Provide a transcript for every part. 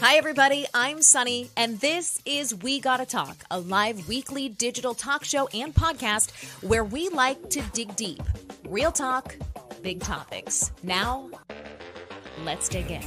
Hi, everybody. I'm Sonni, and this is We Gotta Talk, a live weekly digital talk show and podcast where we like to dig deep. Real talk, big topics. Now, let's dig in.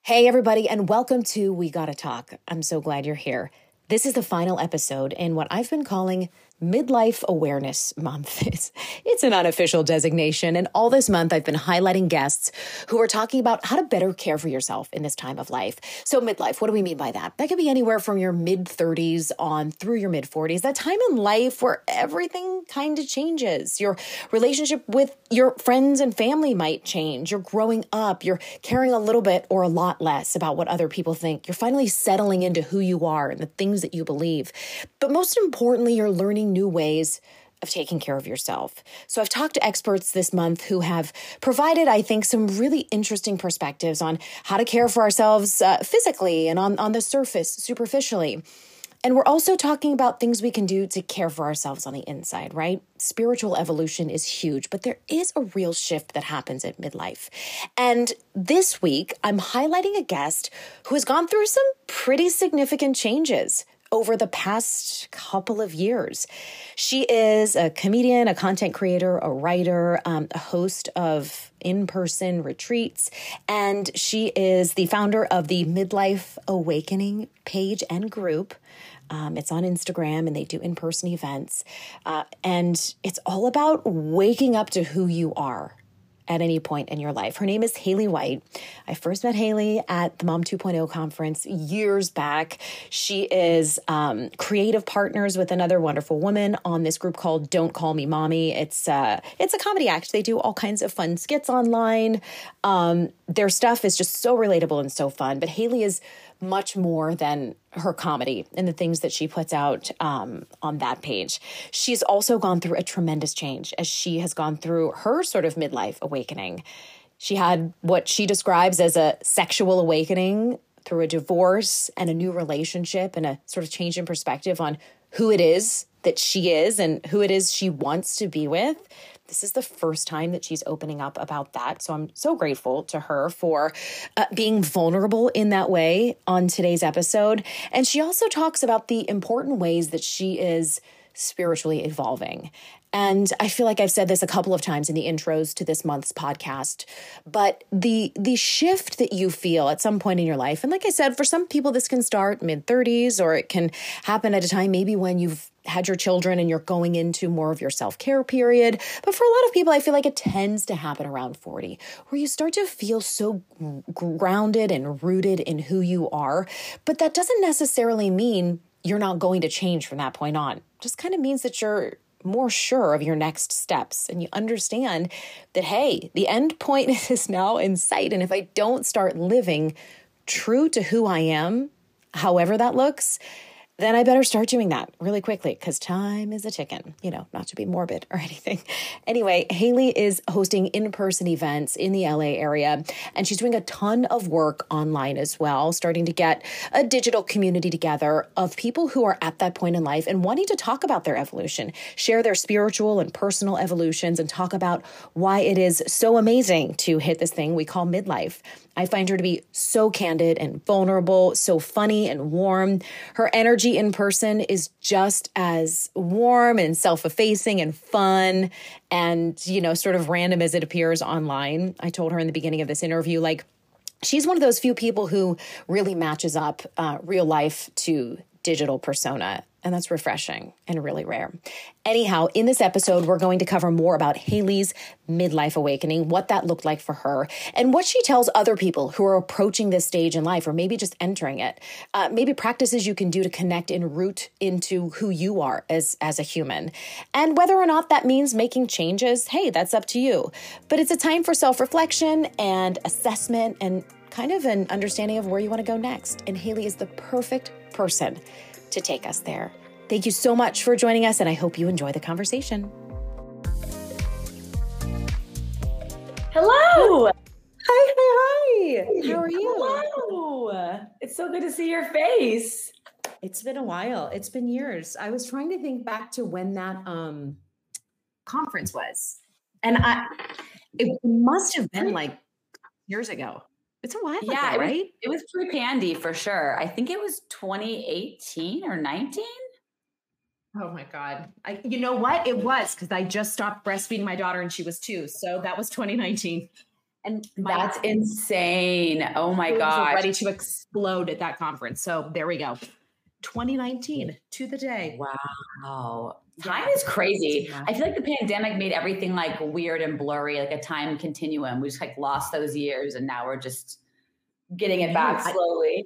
Hey, everybody, and welcome to We Gotta Talk. I'm so glad you're here. This is the final episode in what I've been calling Midlife Awareness Month. It's, it's an unofficial designation. And all this month, I've been highlighting guests who are talking about how to better care for yourself in this time of life. So, midlife, what do we mean by that? That could be anywhere from your mid 30s on through your mid 40s, that time in life where everything kind of changes. Your relationship with your friends and family might change. You're growing up. You're caring a little bit or a lot less about what other people think. You're finally settling into who you are and the things that you believe. But most importantly, you're learning new ways of taking care of yourself. So I've talked to experts this month who have provided, I think, some really interesting perspectives on how to care for ourselves uh, physically and on, on the surface, superficially. And we're also talking about things we can do to care for ourselves on the inside, right? Spiritual evolution is huge, but there is a real shift that happens at midlife. And this week, I'm highlighting a guest who has gone through some pretty significant changes over the past couple of years. She is a comedian, a content creator, a writer, um, a host of in person retreats, and she is the founder of the Midlife Awakening page and group. Um, it's on Instagram and they do in person events. Uh, and it's all about waking up to who you are at any point in your life. Her name is Haely White. I first met Haely at the Mom 2.0 conference years back. She is um, creative partners with another wonderful woman on this group called Don't Call Me Mommy. It's uh, it's a comedy act. They do all kinds of fun skits online. Um, their stuff is just so relatable and so fun. But Haely is much more than her comedy and the things that she puts out um, on that page. She's also gone through a tremendous change as she has gone through her sort of midlife awakening. She had what she describes as a sexual awakening through a divorce and a new relationship and a sort of change in perspective on who it is that she is and who it is she wants to be with. This is the first time that she's opening up about that. So I'm so grateful to her for uh, being vulnerable in that way on today's episode. And she also talks about the important ways that she is spiritually evolving. And I feel like I've said this a couple of times in the intros to this month's podcast, but the the shift that you feel at some point in your life, and like I said, for some people this can start mid 30s or it can happen at a time maybe when you've had your children and you're going into more of your self care period. But for a lot of people, I feel like it tends to happen around 40, where you start to feel so grounded and rooted in who you are. But that doesn't necessarily mean you're not going to change from that point on. Just kind of means that you're more sure of your next steps and you understand that, hey, the end point is now in sight. And if I don't start living true to who I am, however that looks, then I better start doing that really quickly because time is a ticking, you know, not to be morbid or anything. Anyway, Haely is hosting in person events in the LA area, and she's doing a ton of work online as well, starting to get a digital community together of people who are at that point in life and wanting to talk about their evolution, share their spiritual and personal evolutions, and talk about why it is so amazing to hit this thing we call midlife. I find her to be so candid and vulnerable, so funny and warm. Her energy in person is just as warm and self effacing and fun and, you know, sort of random as it appears online. I told her in the beginning of this interview, like, she's one of those few people who really matches up uh, real life to digital persona and that's refreshing and really rare. Anyhow, in this episode, we're going to cover more about Haely's midlife awakening, what that looked like for her, and what she tells other people who are approaching this stage in life or maybe just entering it. Uh, maybe practices you can do to connect and root into who you are as, as a human. And whether or not that means making changes, hey, that's up to you. But it's a time for self reflection and assessment and kind of an understanding of where you want to go next. And Haely is the perfect person to take us there. Thank you so much for joining us, and I hope you enjoy the conversation. Hello. Hi, hi, hi. How are you? Hello. It's so good to see your face. It's been a while. It's been years. I was trying to think back to when that um conference was. And I it must have been like years ago. It's a while yeah, ago, it right? Was, it was pre-Pandy for sure. I think it was 2018 or 19. Oh my God. I, you know what? It was because I just stopped breastfeeding my daughter and she was two. So that was 2019. And that's insane. Oh my God. Ready to explode at that conference. So there we go. 2019 to the day. Wow. Time is crazy. I feel like the pandemic made everything like weird and blurry, like a time continuum. We just like lost those years and now we're just getting it back slowly.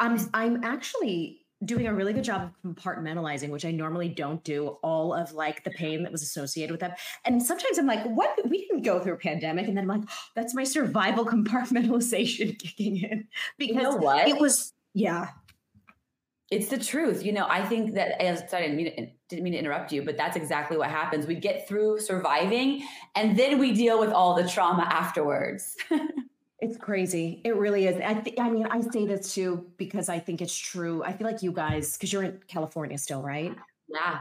I, I'm I'm actually doing a really good job of compartmentalizing, which I normally don't do, all of like the pain that was associated with that. And sometimes I'm like, what? We didn't go through a pandemic. And then I'm like, oh, that's my survival compartmentalization kicking in. Because you know what? it was, yeah. It's the truth. You know, I think that, as sorry, I didn't mean, to, didn't mean to interrupt you, but that's exactly what happens. We get through surviving and then we deal with all the trauma afterwards. It's crazy. It really is. I th- I mean, I say this too because I think it's true. I feel like you guys, because you're in California still, right? Yeah.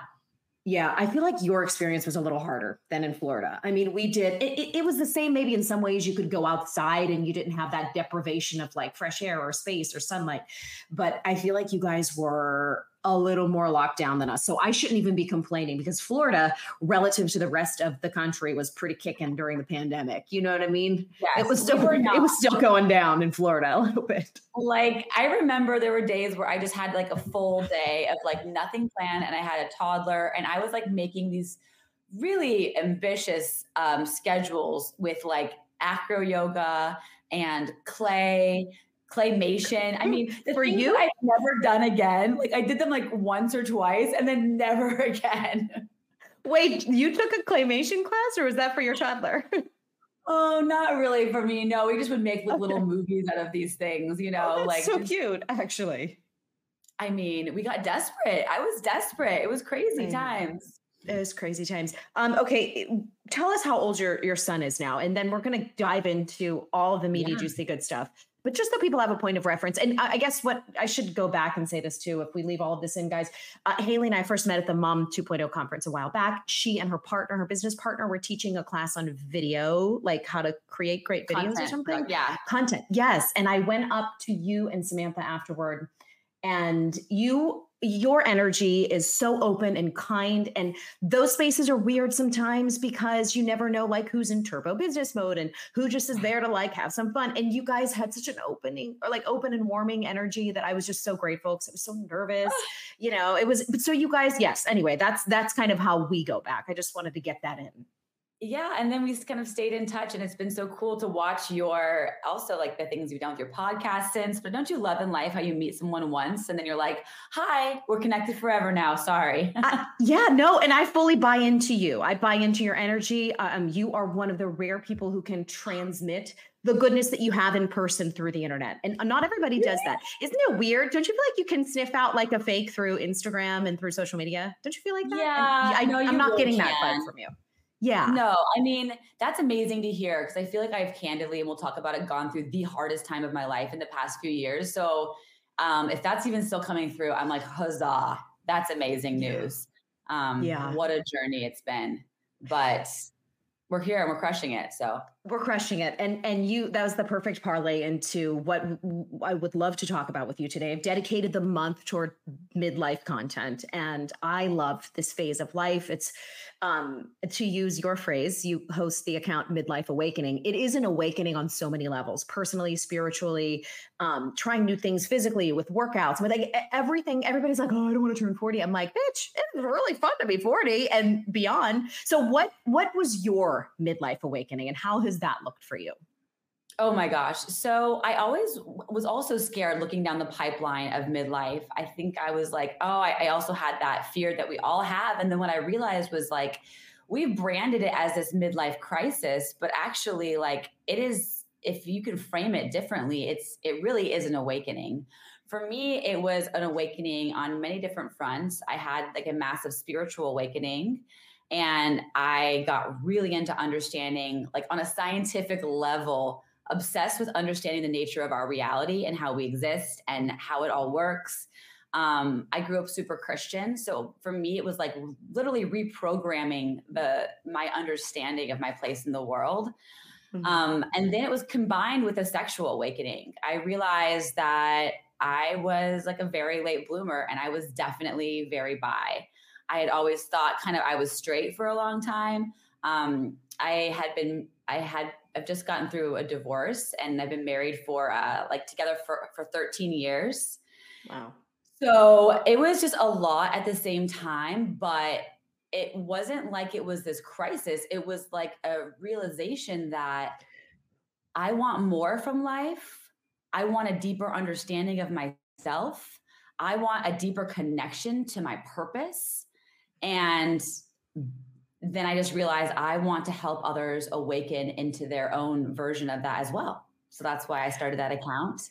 Yeah, I feel like your experience was a little harder than in Florida. I mean, we did, it, it, it, was the same, maybe in some ways you could go outside and you didn't have that deprivation of like fresh air or space or sunlight. But I feel like you guys were a little more locked down than us. So I shouldn't even be complaining because Florida, relative to the rest of the country, was pretty kicking during the pandemic. You know what I mean? Yes, it was still we it was still going down in Florida a little bit. Like I remember there were days where I just had like a full day of like nothing planned and I had a toddler and I was like making these really ambitious um, schedules with like acro yoga and clay claymation. I mean, for you, I've never done again. Like I did them like once or twice and then never again. Wait, you took a claymation class or was that for your toddler? Oh, not really for me. No, we just would make okay. little movies out of these things, you know, oh, like so just, cute, actually. I mean, we got desperate. I was desperate. It was crazy times. It was crazy times. Um, okay, tell us how old your your son is now, and then we're going to dive into all the meaty, yeah. juicy, good stuff but just so people have a point of reference. And I guess what I should go back and say this too, if we leave all of this in, guys. Uh, Haely and I first met at the Mom 2.0 conference a while back. She and her partner, her business partner, were teaching a class on video, like how to create great videos Content. or something. Yeah. Content. Yes. And I went up to you and Samantha afterward, and you your energy is so open and kind and those spaces are weird sometimes because you never know like who's in turbo business mode and who just is there to like have some fun. And you guys had such an opening or like open and warming energy that i was just so grateful because i was so nervous you know it was so you guys yes anyway that's that's kind of how we go back. I just wanted to get that in yeah. And then we kind of stayed in touch and it's been so cool to watch your also like the things you've done with your podcast since. But don't you love in life how you meet someone once and then you're like, hi, we're connected forever now. Sorry. uh, yeah, no. And I fully buy into you. I buy into your energy. Um, you are one of the rare people who can transmit the goodness that you have in person through the internet. And not everybody does that. Isn't it weird? Don't you feel like you can sniff out like a fake through Instagram and through social media? Don't you feel like that? Yeah. I, know I'm not getting can. that vibe from you. Yeah. No, I mean, that's amazing to hear because I feel like I've candidly, and we'll talk about it, gone through the hardest time of my life in the past few years. So um, if that's even still coming through, I'm like, huzzah. That's amazing news. Um, yeah. What a journey it's been. But we're here and we're crushing it. So we're crushing it. And and you that was the perfect parlay into what I would love to talk about with you today. I've dedicated the month toward midlife content and I love this phase of life. It's um to use your phrase, you host the account Midlife Awakening. It is an awakening on so many levels, personally, spiritually, um trying new things physically with workouts, with like everything. Everybody's like, "Oh, I don't want to turn 40." I'm like, "Bitch, it's really fun to be 40 and beyond." So what what was your midlife awakening and how has has that looked for you? Oh my gosh. So I always was also scared looking down the pipeline of midlife. I think I was like, oh, I, I, also had that fear that we all have. And then what I realized was like, we branded it as this midlife crisis, but actually, like, it is, if you can frame it differently, it's, it really is an awakening. For me, it was an awakening on many different fronts. I had like a massive spiritual awakening and I got really into understanding, like on a scientific level, obsessed with understanding the nature of our reality and how we exist and how it all works. Um, I grew up super Christian, so for me, it was like literally reprogramming the my understanding of my place in the world. Mm-hmm. Um, and then it was combined with a sexual awakening. I realized that I was like a very late bloomer and I was definitely very bi. I had always thought kind of I was straight for a long time. Um, I had been, I had, I've just gotten through a divorce and I've been married for uh, like together for, for 13 years. Wow. So it was just a lot at the same time, but it wasn't like it was this crisis. It was like a realization that I want more from life. I want a deeper understanding of myself. I want a deeper connection to my purpose. And then I just realized I want to help others awaken into their own version of that as well. So that's why I started that account.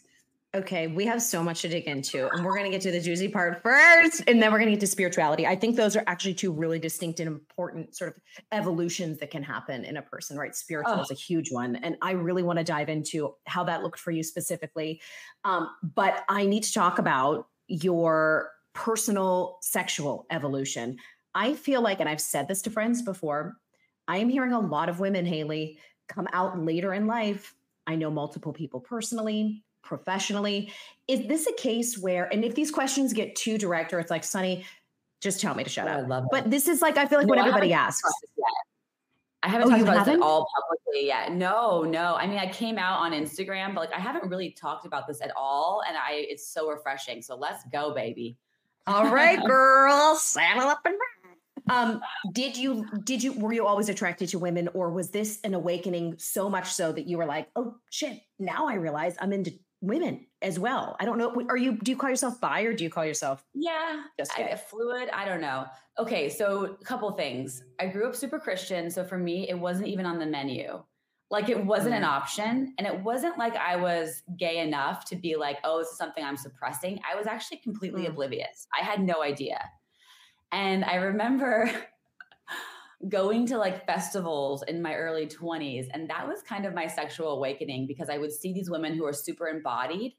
Okay, we have so much to dig into, and we're going to get to the juicy part first, and then we're going to get to spirituality. I think those are actually two really distinct and important sort of evolutions that can happen in a person, right? Spiritual oh. is a huge one, and I really want to dive into how that looked for you specifically. Um, but I need to talk about your personal sexual evolution. I feel like, and I've said this to friends before, I am hearing a lot of women, Haely, come out later in life. I know multiple people personally professionally. Is this a case where, and if these questions get too direct or it's like, Sonni, just tell me to shut oh, up. I love but this is like, I feel like no, what everybody asks. I haven't oh, talked about haven't? this at all publicly yet. No, no. I mean, I came out on Instagram, but like I haven't really talked about this at all. And I it's so refreshing. So let's go, baby. All right, girl. Saddle up and um, did you did you were you always attracted to women or was this an awakening so much so that you were like, oh shit, now I realize I'm into women as well. I don't know. Are you, do you call yourself bi or do you call yourself? Yeah. Just I, fluid. I don't know. Okay. So a couple things. I grew up super Christian. So for me, it wasn't even on the menu. Like it wasn't an option. And it wasn't like I was gay enough to be like, oh, this is something I'm suppressing. I was actually completely mm-hmm. oblivious. I had no idea. And I remember going to like festivals in my early 20s and that was kind of my sexual awakening because i would see these women who are super embodied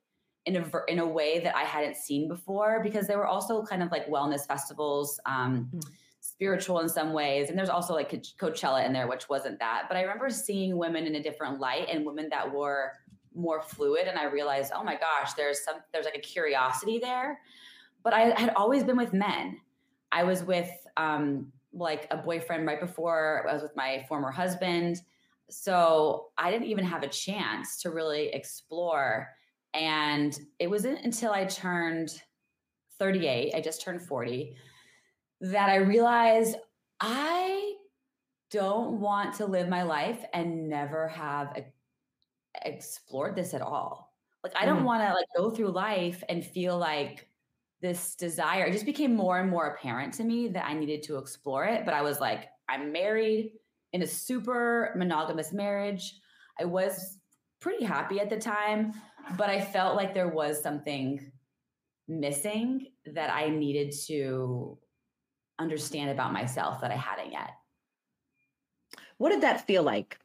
in a in a way that i hadn't seen before because they were also kind of like wellness festivals um, mm. spiritual in some ways and there's also like coachella in there which wasn't that but i remember seeing women in a different light and women that were more fluid and i realized oh my gosh there's some there's like a curiosity there but i had always been with men i was with um, like a boyfriend right before I was with my former husband. So I didn't even have a chance to really explore. And it wasn't until I turned 38, I just turned 40, that I realized I don't want to live my life and never have a, explored this at all. Like I don't mm. want to like go through life and feel like this desire. It just became more and more apparent to me that I needed to explore it. But I was like, I'm married in a super monogamous marriage. I was pretty happy at the time, but I felt like there was something missing that I needed to understand about myself that I hadn't yet. What did that feel like?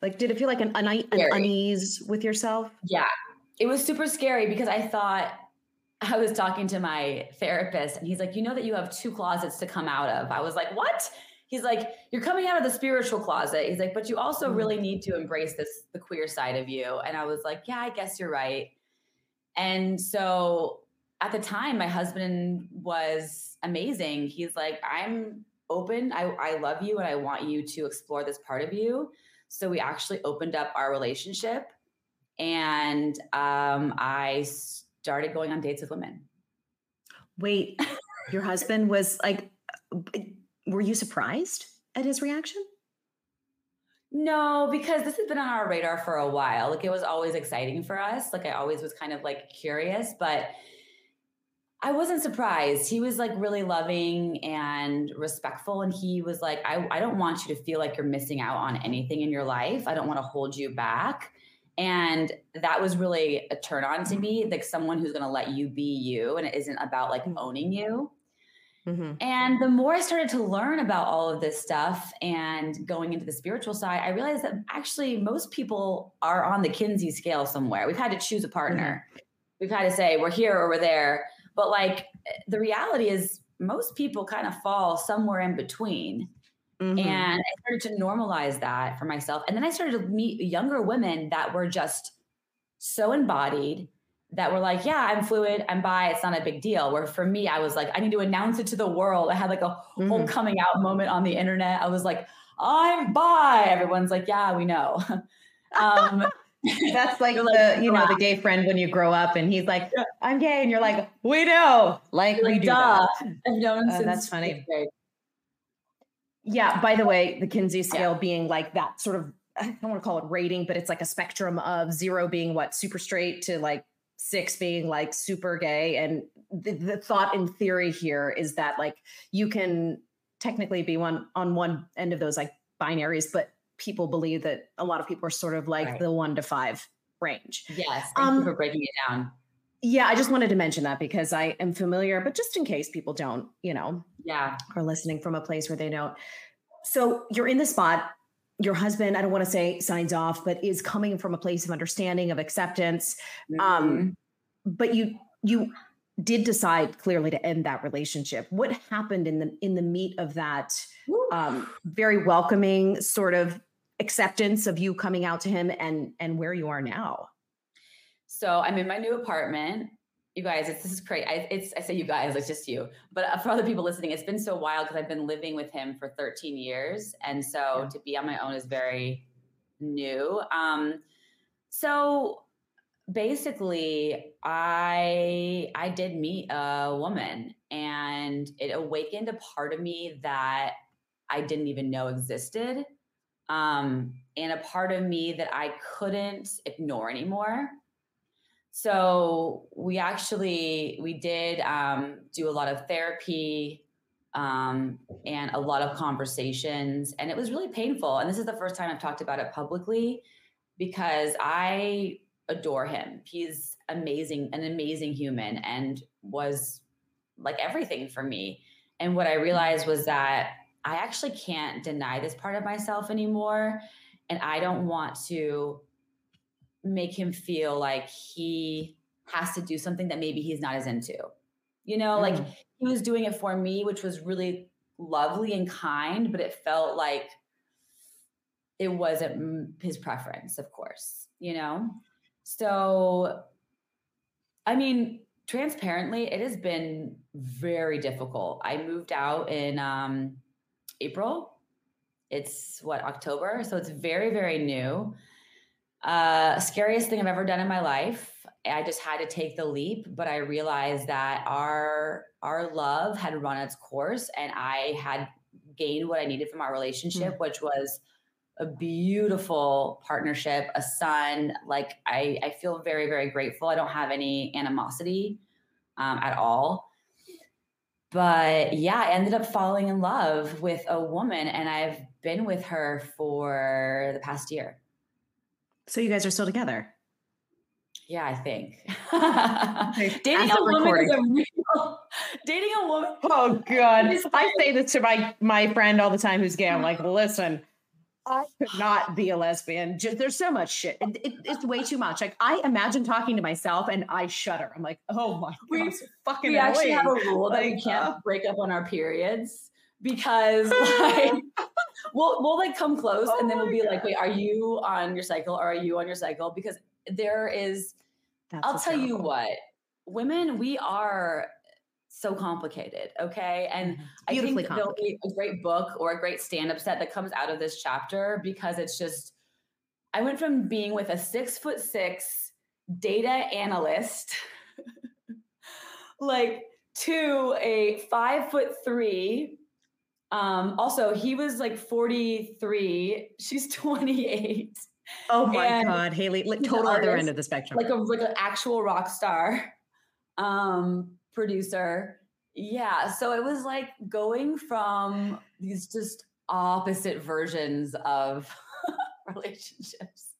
Like, did it feel like an, an, an unease with yourself? Yeah, it was super scary because I thought I was talking to my therapist and he's like, You know that you have two closets to come out of. I was like, What? He's like, You're coming out of the spiritual closet. He's like, But you also mm. really need to embrace this, the queer side of you. And I was like, Yeah, I guess you're right. And so at the time, my husband was amazing. He's like, I'm open. I, I love you and I want you to explore this part of you. So we actually opened up our relationship and um, I started going on dates with women. Wait, your husband was like, uh, were you surprised at his reaction? No, because this has been on our radar for a while. Like it was always exciting for us. Like I always was kind of like curious, but I wasn't surprised. He was like really loving and respectful. And he was like, I, I don't want you to feel like you're missing out on anything in your life. I don't want to hold you back. And that was really a turn on to me, like someone who's going to let you be you and it isn't about like owning you. Mm-hmm. And the more I started to learn about all of this stuff and going into the spiritual side, I realized that actually most people are on the Kinsey scale somewhere. We've had to choose a partner. Mm-hmm. We've had to say we're here or we're there. But like the reality is, most people kind of fall somewhere in between. Mm-hmm. And I started to normalize that for myself. And then I started to meet younger women that were just so embodied that were like, yeah, I'm fluid, I'm bi, it's not a big deal. Where for me, I was like, I need to announce it to the world. I had like a mm-hmm. whole coming out moment on the internet. I was like, I'm bi. Everyone's like, yeah, we know. um, That's like, like the, you know, the gay friend when you grow up and he's like, I'm gay. And you're like, we know. Like, like we do. Duh. I've known uh, That's funny. Yeah. By the way, the Kinsey scale yeah. being like that sort of, I don't want to call it rating, but it's like a spectrum of zero being what super straight to like six being like super gay. And the, the thought in theory here is that like you can technically be one on one end of those like binaries, but people believe that a lot of people are sort of like right. the one to five range. Yes. Thank um, you for breaking it down. Yeah, I just wanted to mention that because I am familiar, but just in case people don't, you know, yeah, are listening from a place where they don't. So you're in the spot. Your husband, I don't want to say signs off, but is coming from a place of understanding, of acceptance. Um, mm-hmm. Um, but you you did decide clearly to end that relationship. What happened in the in the meat of that um, very welcoming sort of acceptance of you coming out to him and and where you are now? So I'm in my new apartment. You guys, it's, this is crazy. I, it's I say you guys, it's just you. But uh, for other people listening, it's been so wild because I've been living with him for 13 years, and so yeah. to be on my own is very new. Um, so basically, I I did meet a woman, and it awakened a part of me that I didn't even know existed um, and a part of me that I couldn't ignore anymore. So we actually we did um, do a lot of therapy um, and a lot of conversations, and it was really painful. And this is the first time I've talked about it publicly because I adore him. He's amazing, an amazing human, and was like everything for me. And what I realized was that I actually can't deny this part of myself anymore. And I don't want to make him feel like he has to do something that maybe he's not as into. You know, mm. like he was doing it for me, which was really lovely and kind, but it felt like it wasn't his preference, of course, you know? So, I mean, transparently, it has been very difficult. I moved out in um, April. It's what October, so it's very very new. Uh, scariest thing I've ever done in my life. I just had to take the leap, but I realized that our our love had run its course, and I had gained what I needed from our relationship, mm which was a beautiful partnership, a son. Like I, I feel very, very grateful. I don't have any animosity um, at all but yeah, I ended up falling in love with a woman and I've been with her for the past year. So you guys are still together? Yeah, I think. dating a woman is a real dating a woman. Oh god. I say this to my my friend all the time who's gay. I'm like, listen, I could not be a lesbian. Just, there's so much shit. It, it, it's way too much. Like I imagine talking to myself and I shudder. I'm like, oh my we, god, fucking. We actually have a rule that we can't uh, break up on our periods because like we'll we'll like come close oh and then we'll be god. like, wait, are you on your cycle or are you on your cycle? Because there is. That's I'll tell you what, women, we are so complicated. Okay. And mm-hmm. I think there'll be a great book or a great stand up set that comes out of this chapter because it's just, I went from being with a six foot six data analyst, like to a five foot three. Um, also, he was like 43, she's 28. Oh my God, Haely, like, total other end of the spectrum. Like a like an actual rock star. Um, producer. Yeah. So it was like going from these just opposite versions of relationships.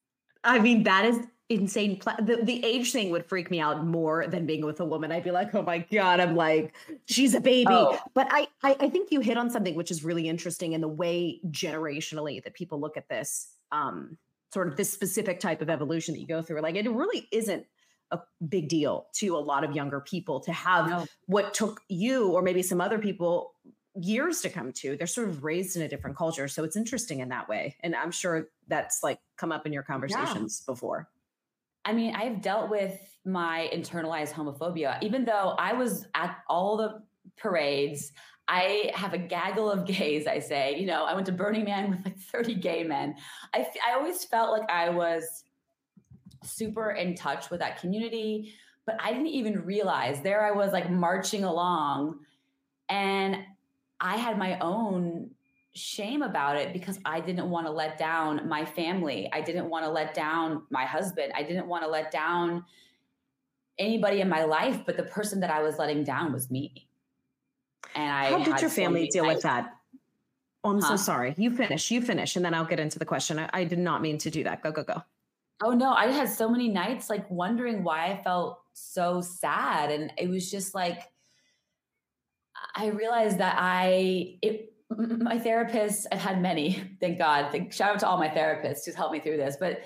I mean, that is insane. The, the age thing would freak me out more than being with a woman. I'd be like, oh my God, I'm like, she's a baby. Oh. But I, I, I think you hit on something which is really interesting in the way generationally that people look at this, um, sort of this specific type of evolution that you go through. Like it really isn't a big deal to a lot of younger people to have what took you or maybe some other people years to come to. They're sort of raised in a different culture. So it's interesting in that way. And I'm sure that's like come up in your conversations yeah. before. I mean, I've dealt with my internalized homophobia, even though I was at all the parades. I have a gaggle of gays, I say. You know, I went to Burning Man with like 30 gay men. I, I always felt like I was super in touch with that community, but I didn't even realize there I was like marching along and I had my own shame about it because I didn't want to let down my family. I didn't want to let down my husband. I didn't want to let down anybody in my life, but the person that I was letting down was me. And I How did your family deal with that? Oh, I'm huh? so sorry. You finish, you finish, and then I'll get into the question. I, I did not mean to do that. Go, go, go. Oh no, I had so many nights like wondering why I felt so sad. And it was just like I realized that I it my therapist, I've had many, thank God. Thank, shout out to all my therapists who's helped me through this. But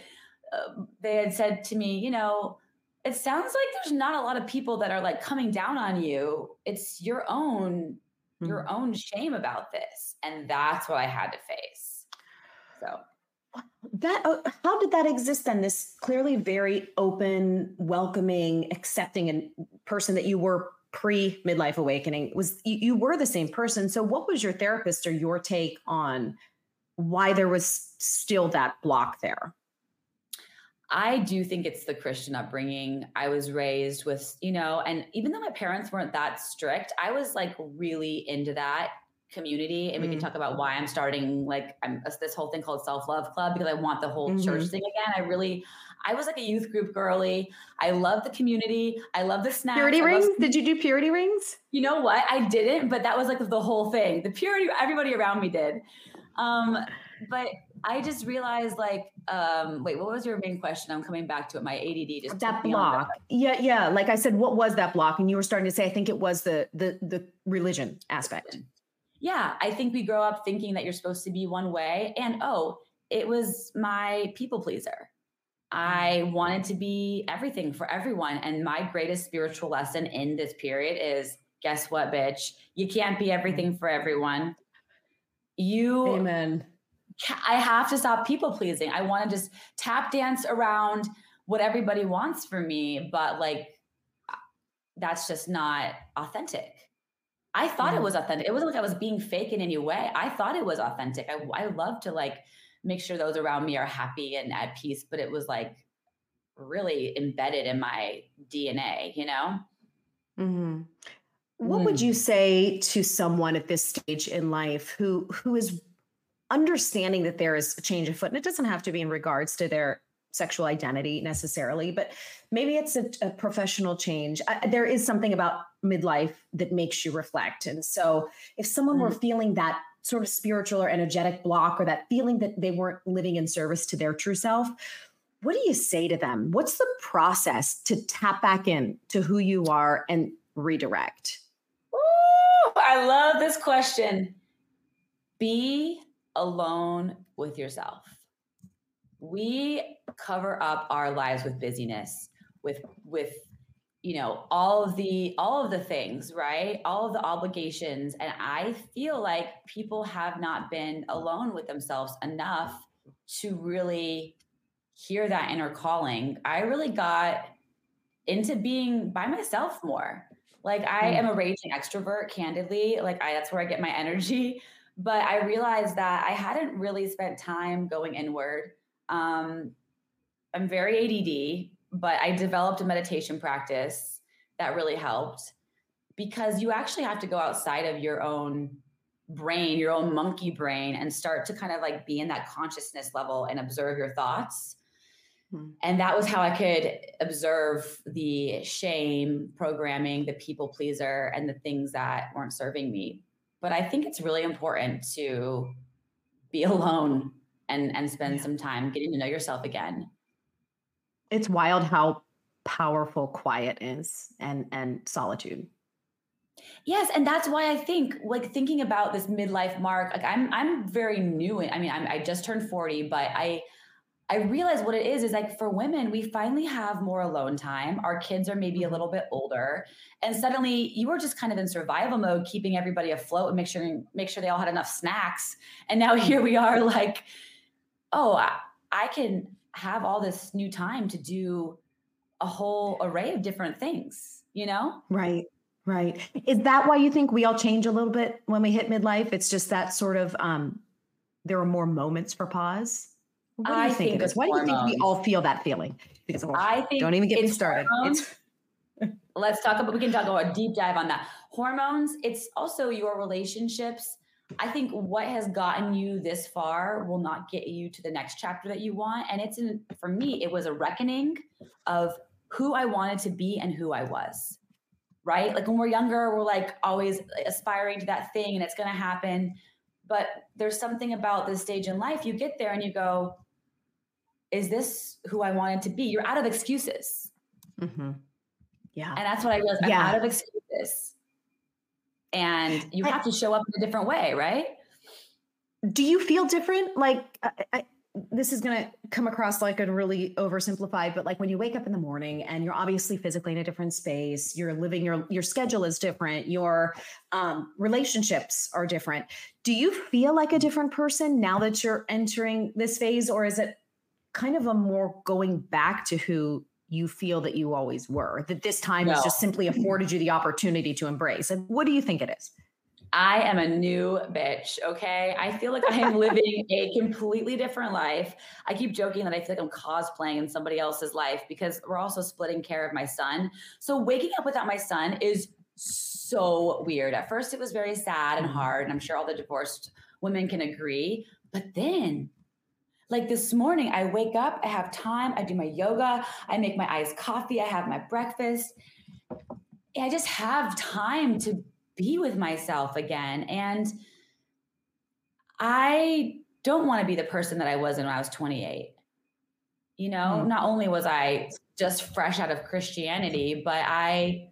uh, they had said to me, you know, it sounds like there's not a lot of people that are like coming down on you. It's your own mm-hmm. your own shame about this, and that's what I had to face. So that uh, how did that exist then this clearly very open welcoming accepting and person that you were pre midlife awakening was you, you were the same person so what was your therapist or your take on why there was still that block there I do think it's the Christian upbringing. I was raised with, you know, and even though my parents weren't that strict, I was like really into that community. And we can mm. talk about why I'm starting like I'm this whole thing called self love club because I want the whole mm-hmm. church thing again. I really, I was like a youth group girly. I love the community. I love the snacks. Purity rings? Did you do purity rings? You know what? I didn't, but that was like the whole thing. The purity, everybody around me did. Um, but I just realized like, um, wait, what was your main question? I'm coming back to it. My ADD just that block. Yeah, yeah. Like I said, what was that block? And you were starting to say, I think it was the the the religion aspect. Yeah, I think we grow up thinking that you're supposed to be one way, and oh, it was my people pleaser. I mm. wanted to be everything for everyone. And my greatest spiritual lesson in this period is guess what, bitch? You can't be everything for everyone. You, Amen. I have to stop people pleasing. I want to just tap dance around what everybody wants for me, but like that's just not authentic. I thought it was authentic. It wasn't like I was being fake in any way. I thought it was authentic. I, I love to like make sure those around me are happy and at peace, but it was like really embedded in my DNA, you know? Mm-hmm. What mm. would you say to someone at this stage in life who who is understanding that there is a change afoot? And it doesn't have to be in regards to their sexual identity necessarily, but maybe it's a, a professional change. There is something about midlife that makes you reflect. And so if someone mm. were feeling that sort of spiritual or energetic block or that feeling that they weren't living in service to their true self, what do you say to them? What's the process to tap back in to who you are and redirect? Ooh, I love this question. Be alone with yourself. We cover up our lives with busyness, with with you know all of the all of the things right? All of the obligations. And i feel like people have not been alone with themselves enough to really hear that inner calling. I really got into being by myself more. Like i am a raging extrovert candidly. Like i that's where i get my energy. But i realized that i hadn't really spent time going inward. Um, i'm very add but I developed a meditation practice that really helped because you actually have to go outside of your own brain, your own monkey brain, and start to kind of like be in that consciousness level and observe your thoughts. Hmm. And that was how I could observe the shame programming, the people pleaser, and the things that weren't serving me. But I think it's really important to be alone and, and spend yeah. some time getting to know yourself again it's wild how powerful quiet is and and solitude yes and that's why i think like thinking about this midlife mark like i'm i'm very new in, i mean I'm, i just turned 40 but i I realize what it is is like for women, we finally have more alone time. Our kids are maybe a mm-hmm. little bit older, and suddenly you were just kind of in survival mode, keeping everybody afloat and make sure make sure they all had enough snacks. And now here we are, like, oh, I, I can have all this new time to do a whole array of different things. You know? Right. Right. Is that why you think we all change a little bit when we hit midlife? It's just that sort of um there are more moments for pause. What do you I think, think it is? Why hormones. do you think we all feel that feeling? Because I think don't even get me started. let's talk about we can talk about a deep dive on that. Hormones, it's also your relationships. I think what has gotten you this far will not get you to the next chapter that you want. And it's in, for me, it was a reckoning of who I wanted to be and who I was. Right? Like when we're younger, we're like always aspiring to that thing and it's going to happen. But there's something about this stage in life, you get there and you go, is this who I wanted to be? You're out of excuses. Mm-hmm. Yeah. And that's what I realized. Yeah. I'm out of excuses. And you have to show up in a different way, right? Do you feel different? Like, I, I, this is going to come across like a really oversimplified, but like when you wake up in the morning and you're obviously physically in a different space, you're living your your schedule is different, your um, relationships are different. Do you feel like a different person now that you're entering this phase, or is it kind of a more going back to who you feel that you always were? That this time no. has just simply afforded you the opportunity to embrace. And what do you think it is? I am a new bitch. Okay. I feel like I am living a completely different life. I keep joking that I feel like I'm cosplaying in somebody else's life because we're also splitting care of my son. So waking up without my son is so weird. At first, it was very sad and mm-hmm. hard. And I'm sure all the divorced women can agree. But then, like this morning, I wake up, I have time, I do my yoga, I make my iced coffee, I have my breakfast. I just have time to be with myself again. And I don't want to be the person that I was when I was 28. You know, mm. not only was I just fresh out of Christianity, but I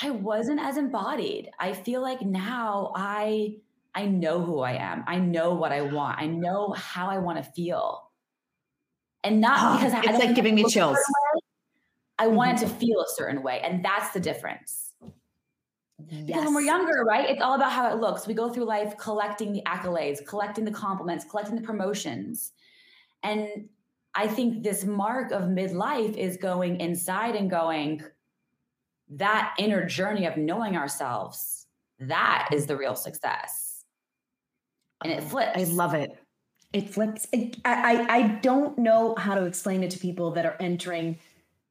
I wasn't as embodied. I feel like now I I know who I am. I know what I want. I know how I want to feel. And not oh, because it's I, like giving me chills. I mm-hmm. wanted to feel a certain way. And that's the difference. Because when we're younger, right, it's all about how it looks. We go through life collecting the accolades, collecting the compliments, collecting the promotions. And I think this mark of midlife is going inside and going, that inner journey of knowing ourselves, that is the real success. And it flips. I love it. It flips. I, I, I don't know how to explain it to people that are entering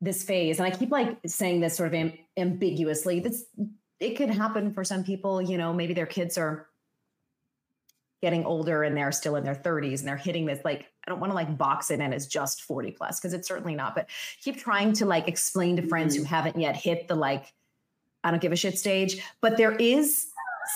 this phase. And I keep like saying this sort of am- ambiguously. This it could happen for some people, you know, maybe their kids are getting older and they're still in their 30s and they're hitting this like I don't want to like box it in as just 40 plus because it's certainly not, but keep trying to like explain to friends who mm-hmm. haven't yet hit the like I don't give a shit stage, but there is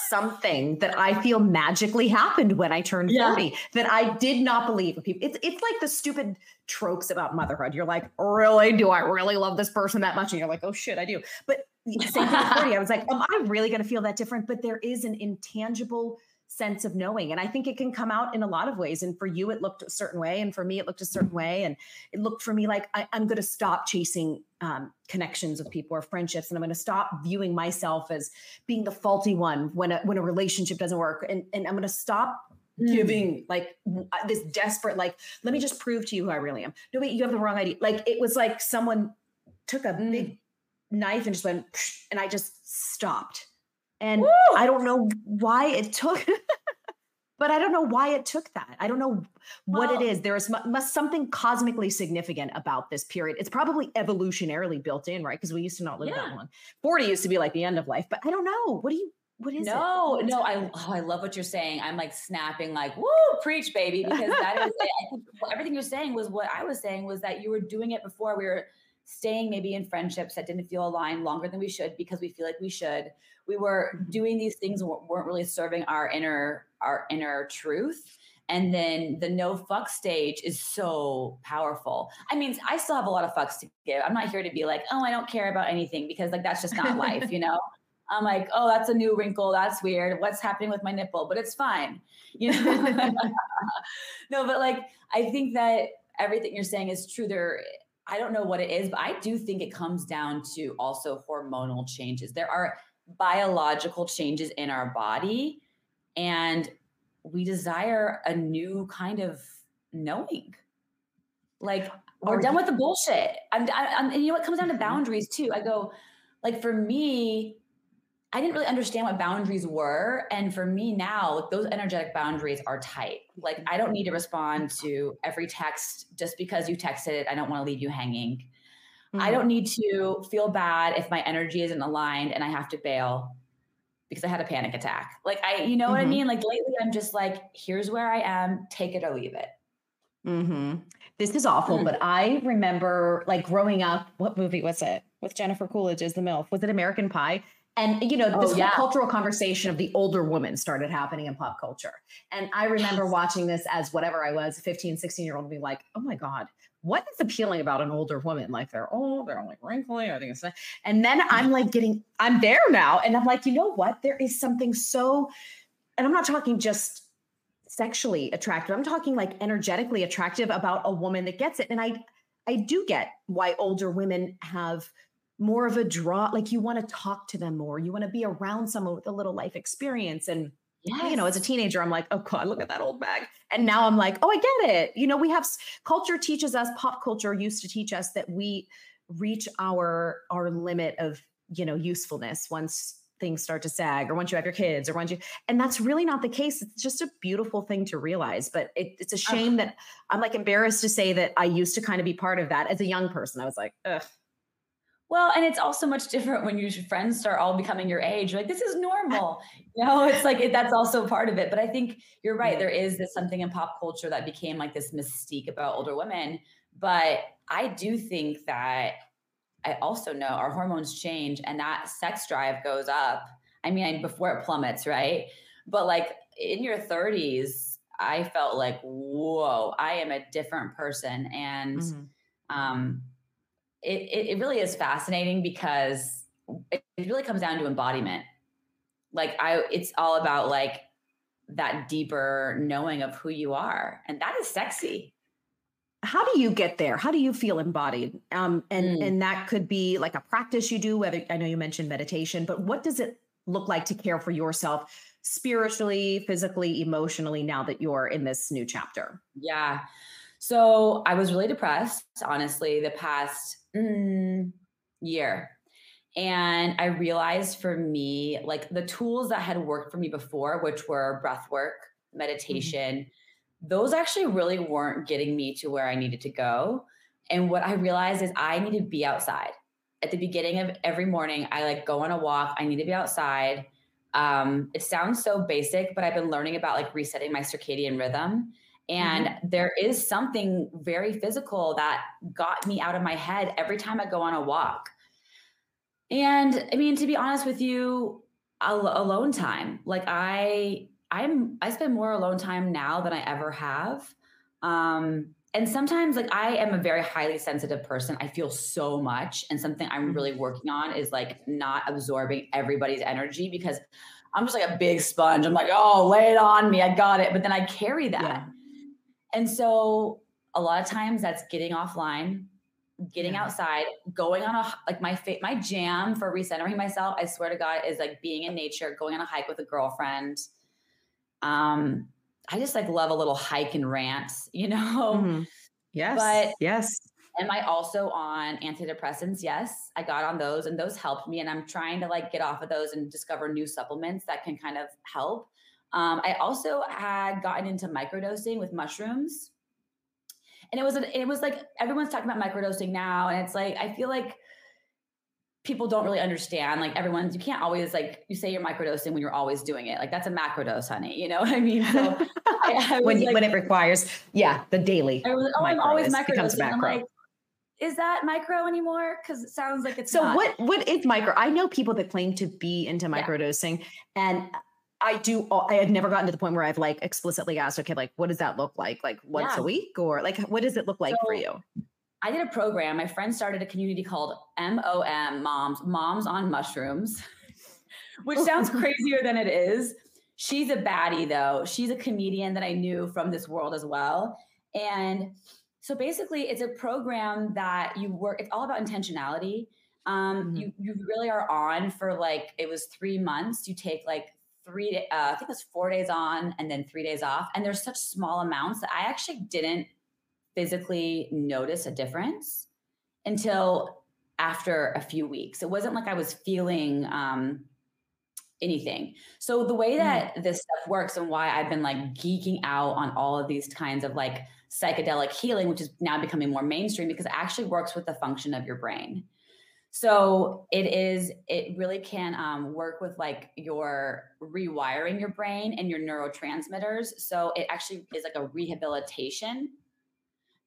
something that I feel magically happened when I turned yeah. 40 that I did not believe people. It's it's like the stupid tropes about motherhood. You're like, really? Do I really love this person that much? And you're like, oh shit, I do. But same thing 40. I was like, am I really going to feel that different? But there is an intangible sense of knowing. And I think it can come out in a lot of ways. And for you, it looked a certain way. And for me, it looked a certain way. And it looked for me like I, am going to stop chasing um, connections with people or friendships. And I'm going to stop viewing myself as being the faulty one when a, when a relationship doesn't work. And, and I'm going to stop mm. giving like this desperate, like, let me just prove to you who I really am. No, wait, you have the wrong idea. Like it was like someone took a mm. big knife and just went, and I just stopped. And Woo! I don't know why it took, but I don't know why it took that. I don't know what well, it is. There is must something cosmically significant about this period. It's probably evolutionarily built in, right? Because we used to not live yeah. that long. 40 used to be like the end of life, but I don't know. What do you what is no, it? No, no, I oh, I love what you're saying. I'm like snapping, like, woo, preach, baby, because that is it. I think everything you're saying was what I was saying was that you were doing it before we were staying maybe in friendships that didn't feel aligned longer than we should because we feel like we should. We were mm-hmm. doing these things weren't really serving our inner our inner truth. And then the no fuck stage is so powerful. I mean, I still have a lot of fucks to give. I'm not here to be like, oh, I don't care about anything because like that's just not life, you know? I'm like, oh, that's a new wrinkle. That's weird. What's happening with my nipple? But it's fine. You know? no, but like I think that everything you're saying is true. There, I don't know what it is, but I do think it comes down to also hormonal changes. There are biological changes in our body, and we desire a new kind of knowing. Like we're done with the bullshit. I'm, I'm, and you know what comes down to mm-hmm. boundaries too. I go, like for me, I didn't really understand what boundaries were. And for me now, those energetic boundaries are tight. Like I don't need to respond to every text just because you texted it. I don't want to leave you hanging. Mm-hmm. I don't need to feel bad if my energy isn't aligned and I have to bail because I had a panic attack. Like I, you know mm-hmm. what I mm-hmm. mean? Like lately I'm just like, here's where I am, take it or leave it. Mm-hmm. This is awful, mm. but I remember like growing up, what movie was it with Jennifer Coolidge as the MILF? Was it American Pie? And you know, this oh, yeah. cultural conversation of the older woman started happening in pop culture. And I remember yes. watching this as whatever I was, 15, 16 year old, being like, oh my God, what is appealing about an older woman? Like they're old, they're only wrinkly. I think it's and then I'm like getting, I'm there now. And I'm like, you know what? There is something so, and I'm not talking just sexually attractive. I'm talking like energetically attractive about a woman that gets it. And I I do get why older women have more of a draw like you want to talk to them more. You want to be around someone with a little life experience and Yes. You know, as a teenager, I'm like, oh God, look at that old bag. And now I'm like, oh, I get it. You know, we have culture teaches us, pop culture used to teach us that we reach our our limit of, you know, usefulness once things start to sag or once you have your kids or once you and that's really not the case it's just a beautiful thing to realize but it, it's a shame that i'm like embarrassed to say that i used to kind of be part of that as a young person i was like ugh well, and it's also much different when your friends start all becoming your age. You're like, this is normal. You know, it's like it, that's also part of it. But I think you're right. There is this something in pop culture that became like this mystique about older women. But I do think that I also know our hormones change and that sex drive goes up. I mean, before it plummets, right? But like in your 30s, I felt like, whoa, I am a different person. And mm-hmm. um, it, it, really is fascinating because it really comes down to embodiment. Like I, it's all about like that deeper knowing of who you are. And that is sexy how do you get there how do you feel embodied um, and mm. and that could be like a practice you do whether i know you mentioned meditation but what does it look like to care for yourself spiritually physically emotionally now that you're in this new chapter yeah so i was really depressed honestly the past mm, year and i realized for me like the tools that had worked for me before which were breath work mm-hmm. meditation mm-hmm those actually really weren't getting me to where I needed to go. And what I realized is I need to be outside. At the beginning of every morning, I like go on a walk. I need to be outside. Um, it sounds so basic, but I've been learning about like resetting my circadian rhythm. And mm-hmm. there is something very physical that got me out of my head every time I go on a walk. And I mean, to be honest with you, al- alone time. Like I I'm I spend more alone time now than I ever have. Um, and sometimes like I am a very highly sensitive person. I feel so much. And something I'm mm-hmm. really working on is like not absorbing everybody's energy because I'm just like a big sponge. I'm like, oh, lay it on me. I got it. But then I carry that. Yeah. And so a lot of times that's getting offline, getting yeah. outside, going on a like my fa- my jam for recentering myself, I swear to God, is like being in nature, going on a hike with a girlfriend um, I just like love a little hike and rant, you know? Mm-hmm. Yes. But yes. Am I also on antidepressants? Yes, I got on those and those helped me. And I'm trying to like get off of those and discover new supplements that can kind of help. Um, I also had gotten into microdosing with mushrooms. And it was, a, it was like everyone's talking about microdosing now. And it's like, I feel like people don't really understand like everyone's you can't always like you say you're microdosing when you're always doing it like that's a macrodose honey you know what i mean so I, I when, like, when it requires yeah the daily I was, oh i'm always microdosing i'm like is that micro anymore because it sounds like it's so not. what what is micro i know people that claim to be into microdosing yeah. and I do. I had never gotten to the point where I've like explicitly asked, okay, like what does that look like? Like once yeah. a week, or like what does it look like so, for you? I did a program. My friend started a community called MOM Moms, Moms on Mushrooms, which sounds crazier than it is. She's a baddie though. She's a comedian that I knew from this world as well. And So basically, it's a program that you work. It's all about intentionality. Um, mm-hmm. You you really are on for like it was three months. You take like three. Uh, I think it was four days on and then three days off. And there's such small amounts that I actually didn't physically notice a difference until after a few weeks. It wasn't like I was feeling um, anything. So the way mm-hmm. that mm. this stuff works and why I've been like geeking out on all of these kinds of like psychedelic healing, which is now becoming more mainstream because it actually works with the function of your brain. So it is, it really can um, work with like your rewiring your brain and your neurotransmitters. So it actually is like a rehabilitation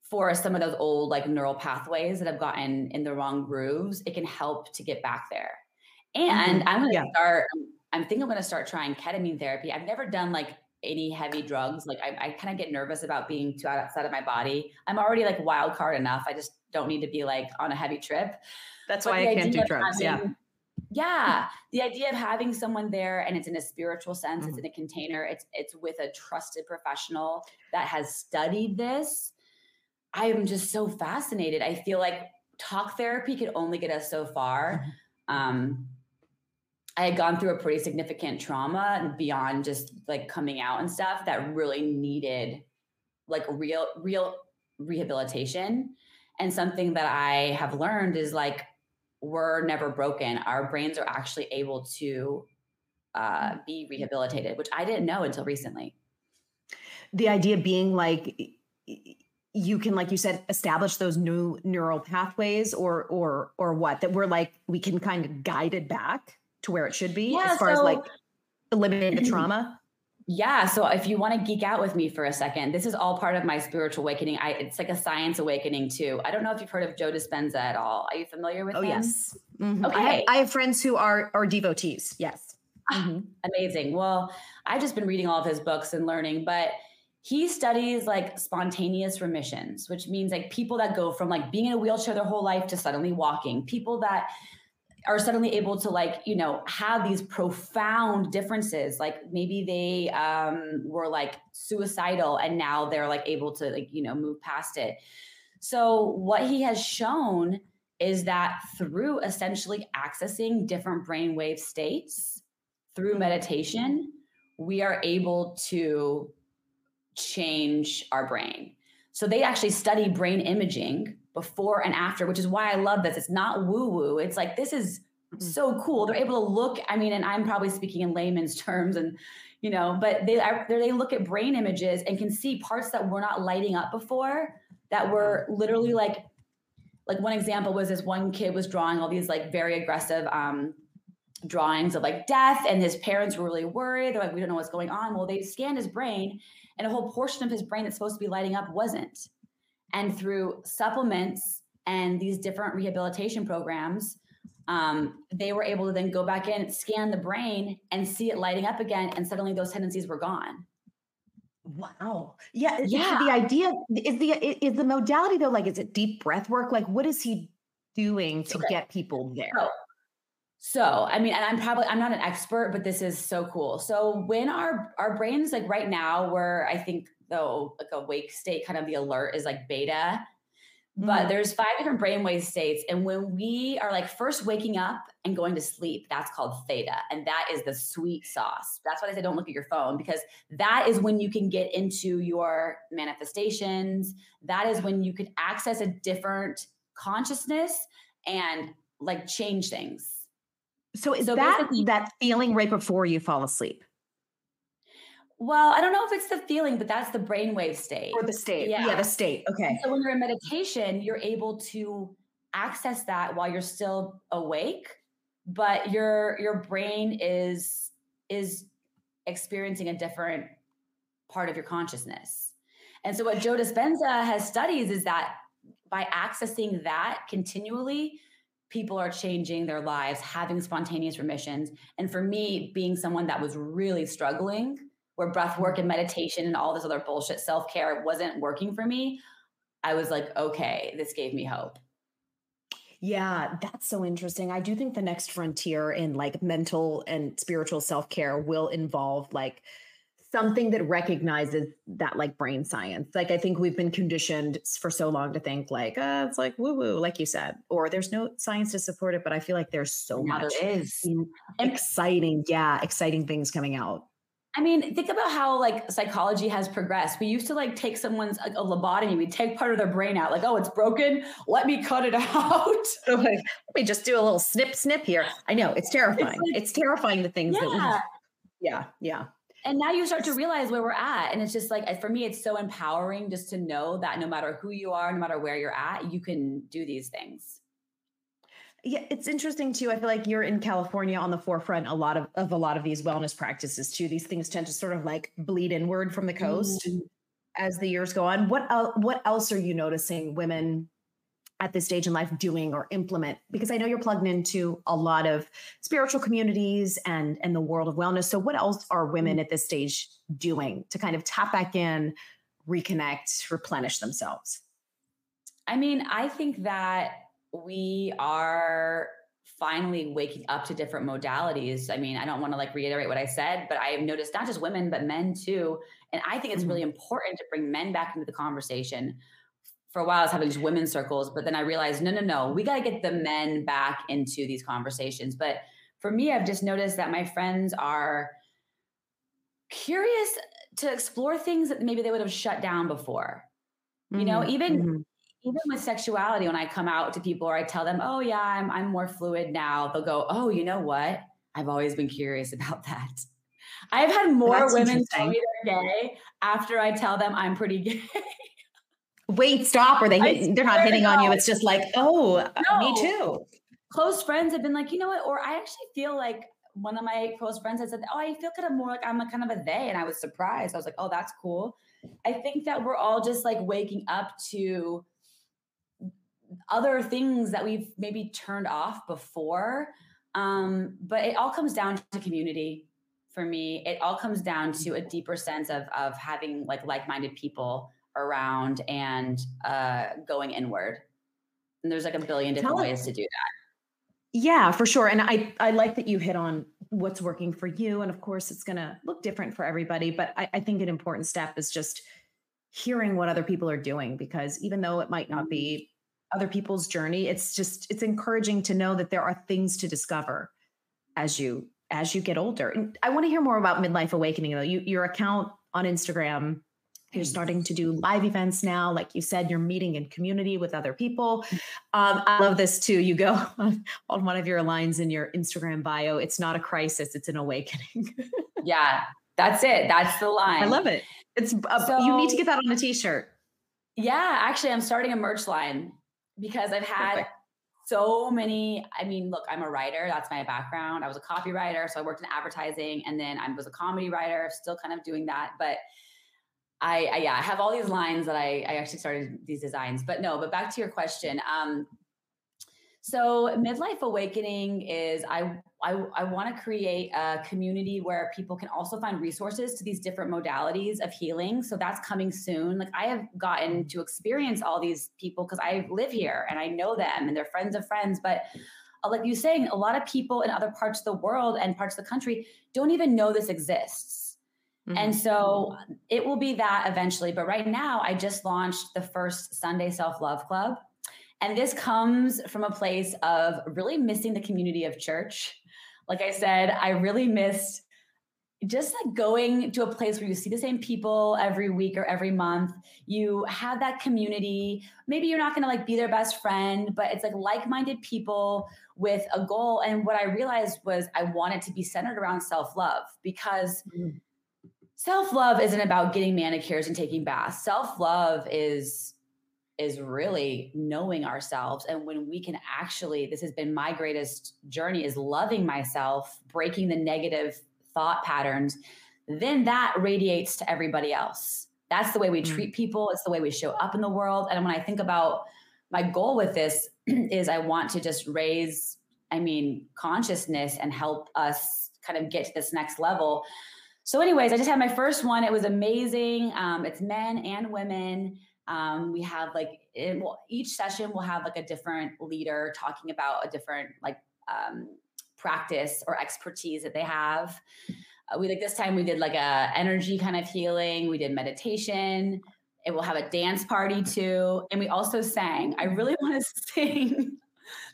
for some of those old like neural pathways that have gotten in the wrong grooves. It can help to get back there. And mm-hmm. I'm going to yeah. start, I'm thinking I'm going to start trying ketamine therapy. I've never done like any heavy drugs. Like I, I kind of get nervous about being too outside of my body. I'm already like wild card enough. I just don't need to be like on a heavy trip. That's but why I can't do drugs. Having, yeah. Yeah. The idea of having someone there and it's in a spiritual sense, mm-hmm. it's in a container, it's it's with a trusted professional that has studied this. I am just so fascinated. I feel like talk therapy could only get us so far. Mm-hmm. Um, I had gone through a pretty significant trauma beyond just like coming out and stuff that really needed like real, real rehabilitation. And something that I have learned is like, we're never broken. Our brains are actually able to uh, be rehabilitated, which I didn't know until recently. The idea being like, you can like you said establish those new neural pathways or or or what that we're like we can kind of guide it back to where it should be yeah, as far so, as like eliminating the trauma? Yeah. So if you want to geek out with me for a second, this is all part of my spiritual awakening. I, it's like a science awakening too. I don't know if you've heard of Joe Dispenza at all. Are you familiar with oh, him? yes. Mm-hmm. Okay. I have, I have, friends who are are devotees. Yes. Mm-hmm. Amazing. Well, I've just been reading all of his books and learning, but he studies like spontaneous remissions, which means like people that go from like being in a wheelchair their whole life to suddenly walking, people that are suddenly able to like you know have these profound differences. Like maybe they um, were like suicidal and now they're like able to like you know move past it. So what he has shown is that through essentially accessing different brainwave states through meditation we are able to change our brain. So they actually study brain imaging before and after, which is why I love this. It's not woo woo. It's like, this is mm-hmm. so cool. They're able to look, I mean, and I'm probably speaking in layman's terms and, you know, but they, they look at brain images and can see parts that were not lighting up before that were literally like, like one example was this one kid was drawing all these like very aggressive, um, drawings of like death and his parents were really worried they're like we don't know what's going on well they scanned his brain and a whole portion of his brain that's supposed to be lighting up wasn't and through supplements and these different rehabilitation programs, um, they were able to then go back in, scan the brain, and see it lighting up again. And suddenly those tendencies were gone. Wow. Yeah. Yeah. The idea is the is the modality though, like is it deep breath work? Like what is he doing to okay. get people there? So, so, I mean, and I'm probably I'm not an expert, but this is so cool. So when our our brains like right now, we're I think though like a wake state, kind of the alert is like beta. But mm-hmm. there's five different brainwave states. And when we are like first waking up and going to sleep, that's called theta. And that is the sweet sauce. That's why they say don't look at your phone because that is when you can get into your manifestations. That is when you can access a different consciousness and like change things. So is so that that feeling right before you fall asleep? Well, I don't know if it's the feeling, but that's the brainwave state. Or the state. Yeah, yeah the state. Okay. So when you're in meditation, you're able to access that while you're still awake, but your your brain is is experiencing a different part of your consciousness. And so what Joe Dispenza has studies is that by accessing that continually, people are changing their lives, having spontaneous remissions. And for me, being someone that was really struggling where breath work and meditation and all this other bullshit self care wasn't working for me, I was like, okay, this gave me hope. Yeah, that's so interesting. I do think the next frontier in like mental and spiritual self care will involve like something that recognizes that like brain science. Like I think we've been conditioned for so long to think like, uh, it's like woo woo, like you said, or there's no science to support it. But I feel like there's so Now much there is. exciting, yeah, exciting things coming out. I mean, think about how like psychology has progressed. We used to like take someone's like, a lobotomy, we take part of their brain out, like, oh, it's broken. Let me cut it out. So like, let me just do a little snip snip here. I know it's terrifying. It's, like- terrifying the things that Yeah. we yeah, yeah. And now you start to realize where we're at. And it's just like, for me, it's so empowering just to know that no matter who you are, no matter where you're at, you can do these things. Yeah, it's interesting too. I feel like you're in California on the forefront a lot of, of a lot of these wellness practices too. These things tend to sort of like bleed inward from the coast mm. as the years go on. What el- what else are you noticing women at this stage in life doing or implement? Because I know you're plugged into a lot of spiritual communities and and the world of wellness. So what else are women mm. at this stage doing to kind of tap back in, reconnect, replenish themselves? I mean, I think that we are finally waking up to different modalities. I mean, I don't want to like reiterate what I said, but I have noticed not just women, but men too. And I think it's really important to bring men back into the conversation. For a while, I was having these women's circles, but then I realized, no, no, no, we got to get the men back into these conversations. But for me, I've just noticed that my friends are curious to explore things that maybe they would have shut down before. You know, Mhm, even mhm. Even with sexuality, when I come out to people or I tell them, "Oh yeah, I'm I'm more fluid now," they'll go, "Oh, you know what? I've always been curious about that." I've had more That's women tell me they're gay after I tell them I'm pretty gay. Wait, stop. Or they hit, they're not hitting on you. It's just like, oh, uh, me too. close friends have been like, you know what? Or I actually feel like one of my close friends had said, "Oh, I feel kind of more like I'm a kind of a they," and I was surprised. I was like, "Oh, that's cool." I think that we're all just like waking up to other things that we've maybe turned off before. Um, but it all comes down to community for me. It all comes down to a deeper sense of of having like like-minded people around and uh, going inward. And there's like a billion different Tell ways to do that. Yeah, for sure. And I I like that you hit on what's working for you. And of course, it's going to look different for everybody. But I, I think an important step is just hearing what other people are doing because even though it might not be other people's journey, it's just it's encouraging to know that there are things to discover as you as you get older. And I want to hear more about midlife awakening though. You, your account on Instagram you're starting to do live events now. Like you said, you're meeting in community with other people. Um, I love this too. You go on, on one of your lines in your Instagram bio. It's not a crisis; it's an awakening. Yeah, that's it. That's the line. I love it. It's uh, you need to get that on a t-shirt. Yeah, actually, I'm starting a merch line because I've had Perfect. so many. I mean, look, I'm a writer. That's my background. I was a copywriter, so I worked in advertising, and then I was a comedy writer. Still kind of doing that, but I, I yeah, I have all these lines that I, I actually started these designs. But no, but back to your question. Um, so midlife awakening is I I, I want to create a community where people can also find resources to these different modalities of healing. So that's coming soon. Like I have gotten to experience all these people because I live here and I know them and they're friends of friends. But uh, like you saying, a lot of people in other parts of the world and parts of the country don't even know this exists. And so it will be that eventually. But right now, I just launched the first Sunday Self Love Club. And this comes from a place of really missing the community of church. Like I said, I really missed just like going to a place where you see the same people every week or every month. You have that community. Maybe you're not going to like be their best friend, but it's like like-minded people with a goal. And what I realized was I wanted to be centered around self-love because Mhm. self-love isn't about getting manicures and taking baths. Self-love is is really knowing ourselves and when we can actually this has been my greatest journey is loving myself breaking the negative thought patterns then that radiates to everybody else. That's the way we Mm. treat people. It's the way we show up in the world. And when i think about my goal with this is i want to just raise i mean consciousness and help us kind of get to this next level. So anyways i just had my first one. It was amazing. Um, it's men and women um, we have like it each session will have like a different leader talking about a different like um, practice or expertise that they have Uh, we like this time we did like a energy kind of healing. We did meditation. It will have a dance party too, and we also sang. I really want to sing.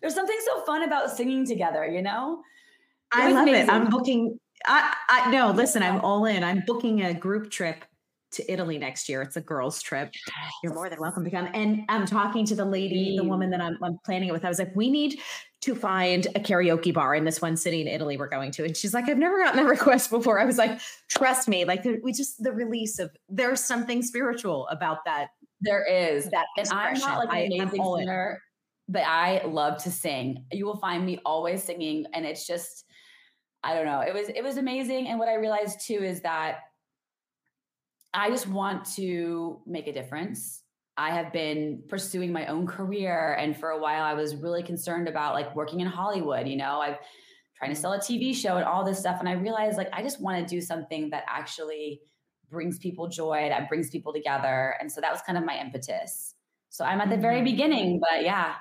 There's something so fun about singing together, you know. It I love amazing. it. I'm booking. I, I no, listen, I'm all in. I'm booking a group trip to Italy next year. It's a girls' trip. You're more than welcome to come. And I'm talking to the lady, the woman that I'm, I'm, planning it with. I was like, we need to find a karaoke bar in this one city in Italy we're going to. And she's like, I've never gotten that request before. I was like, trust me, like we just the release of there's something spiritual about that. There is that, and I'm not like an amazing singer, but I love to sing. You will find me always singing, and it's just. I don't know. It was it was amazing. And what I realized too is that I just want to make a difference. I have been pursuing my own career. And for a while, I was really concerned about like working in Hollywood. You know, I've trying to sell a TV show and all this stuff. And I realized like I just want to do something that actually brings people joy, that brings people together. And so that was kind of my impetus. So I'm at the very mm-hmm. beginning, but yeah,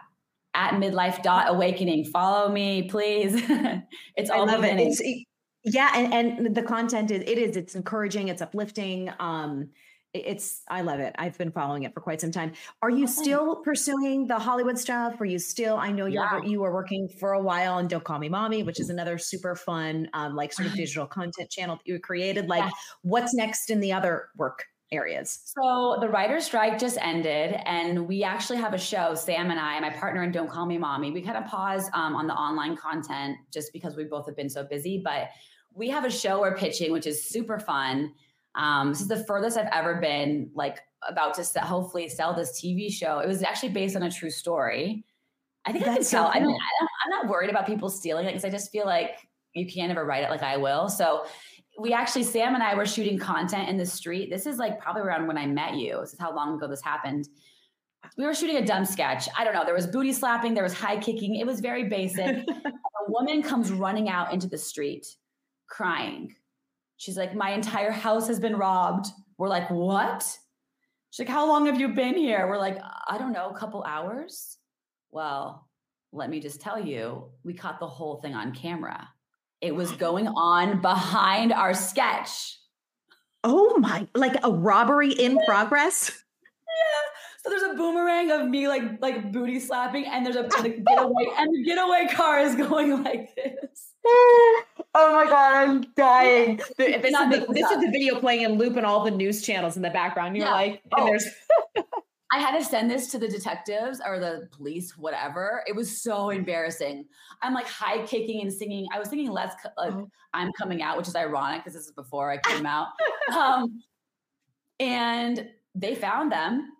at midlife dot awakening. Follow me, please. it's all I love beginning. it. It's, yeah and and the content is it is it's encouraging it's uplifting um it's i love it i've been following it for quite some time are you still pursuing the hollywood stuff are you still i know you're yeah. you were working for a while on don't call me mommy which is another super fun um like sort of digital content channel that you created like yeah. what's next in the other work areas? So the writer's strike just ended, and we actually have a show. Sam and I, my partner, and Don't Call Me Mommy. We kind of pause um, on the online content just because we both have been so busy, but we have a show we're pitching, which is super fun. Um, this is the furthest I've ever been, like about to sell, hopefully sell this TV show. It was actually based on a true story. I think That's I can tell. So cool. I mean, I am not worried about people stealing it because I just feel like you can't ever write it like I will. So we actually, Sam and I were shooting content in the street. This is like probably around when I met you. This is how long ago this happened. We were shooting a dumb sketch. I don't know. There was booty slapping, there was high kicking. It was very basic. a woman comes running out into the street crying. She's like, My entire house has been robbed. We're like, What? She's like, How long have you been here? We're like, I don't know, a couple hours. Well, let me just tell you, we caught the whole thing on camera. It was going on behind our sketch. Oh my, like a robbery in progress? Yeah. So there's a boomerang of me like like booty slapping, and there's a getaway and the getaway car is going like this. Oh my god, I'm dying. This, is the, this is the video playing in loop and all the news channels in the background. You're yeah. like, and oh. there's I had to send this to the detectives or the police, whatever. It was so embarrassing. I'm like high kicking and singing. I was singing "Let's like oh. I'm coming out," which is ironic because this is before I came out. Um, and they found them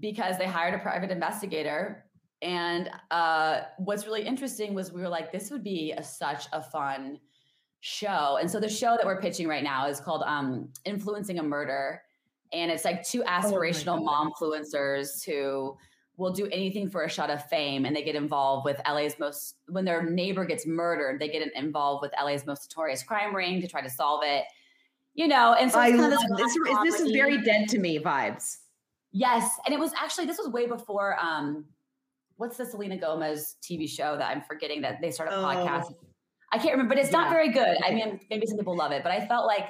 because they hired a private investigator. And uh, what's really interesting was we were like, this would be a, such a fun show. And so the show that we're pitching right now is called um, "Influencing a Murder." and it's like two aspirational oh mom influencers who will do anything for a shot of fame and they get involved with LA's most when their neighbor gets murdered they get involved with LA's most notorious crime ring to try to solve it you know? And so I kind of this, this, this is very dead to me vibes. Yes. And it was actually this was way before um what's the Selena Gomez TV show that I'm forgetting that they started a oh. podcast I can't remember but it's yeah. not very good I mean maybe some people love it but I felt like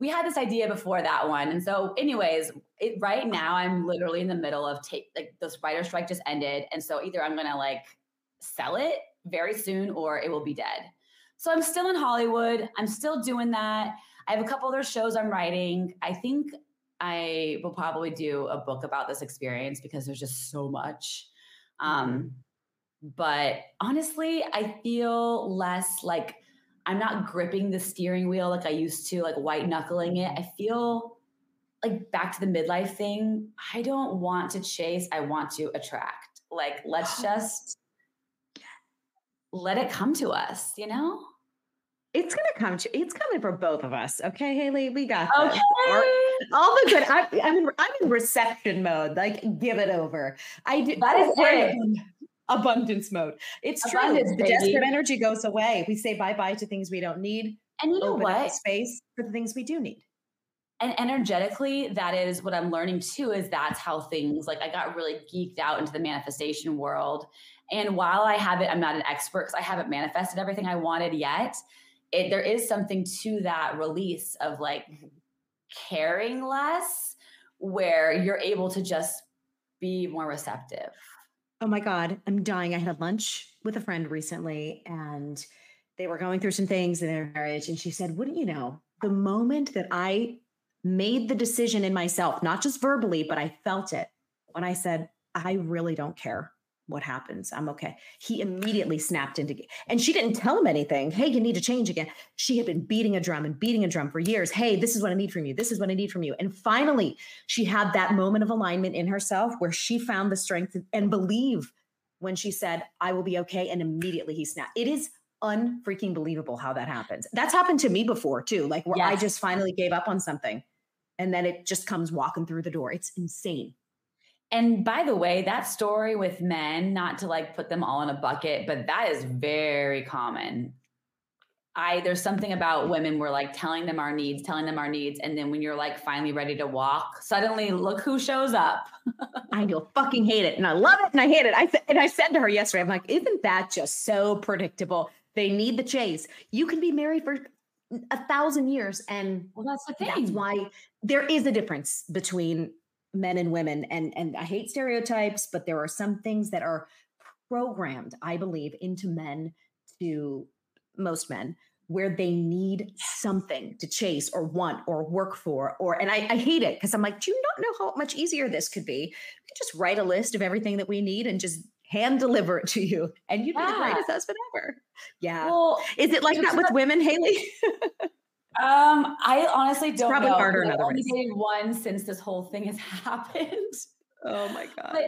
we had this idea before that one. And so, anyways, it, right now I'm literally in the middle of take like this writer strike just ended. And so either I'm gonna like sell it very soon or it will be dead. So I'm still in Hollywood. I'm still doing that. I have a couple other shows I'm writing. I think I will probably do a book about this experience because there's just so much. Um, but honestly, I feel less like I'm not gripping the steering wheel like I used to, like white knuckling it. I feel like back to the midlife thing. I don't want to chase, I want to attract. Like, let's just let it come to us, you know? It's gonna come to it's coming for both of us. Okay, Haely, we got okay. All the good. I, am in, I'm in reception mode. Like, give it over. I do. That is it abundance mode. It's abundance, true. The desperate energy goes away. We say bye bye to things we don't need. And you know what? Space for the things we do need. And energetically, that is what I'm learning too, is that's how things like I got really geeked out into the manifestation world. And while I haven't, I'm not an expert because I haven't manifested everything I wanted yet. it there is something to that release of like. Caring less where you're able to just be more receptive. Oh my God, I'm dying. I had lunch with a friend recently and they were going through some things in their marriage. And she said, Wouldn't you know, the moment that I made the decision in myself, not just verbally, but I felt it when I said, I really don't care what happens. I'm okay. He immediately snapped into, and she didn't tell him anything. Hey, you need to change again. She had been beating a drum and beating a drum for years. Hey, this is what I need from you. This is what I need from you. And finally, she had that moment of alignment in herself where she found the strength and believe when she said, I will be okay. And immediately he snapped. It is unfreaking believable how that happens. That's happened to me before too, like where I just finally gave up on something and then it just comes walking through the door. It's insane. And by the way, that story with men, not to like put them all in a bucket, but that is very common. I there's something about women we're like telling them our needs, telling them our needs, and then when you're like finally ready to walk, suddenly look who shows up. I know, fucking hate it, and I love it, and I hate it. I th- and I said to her yesterday, I'm like, isn't that just so predictable? They need the chase. You can be married for a thousand years, and Well, that's the thing. that's why there is a difference between men and women. And and I hate stereotypes, but there are some things that are programmed, I believe, into men to most men where they need something to chase or want or work for or and I, I hate it because I'm like, do you not know how much easier this could be? We could just write a list of everything that we need and just hand deliver it to you and you'd be the greatest husband ever. Yeah. well, Is it like that with women, Haely? um, I honestly don't probably know. harder I've only dated one since this whole thing has happened. oh my God. But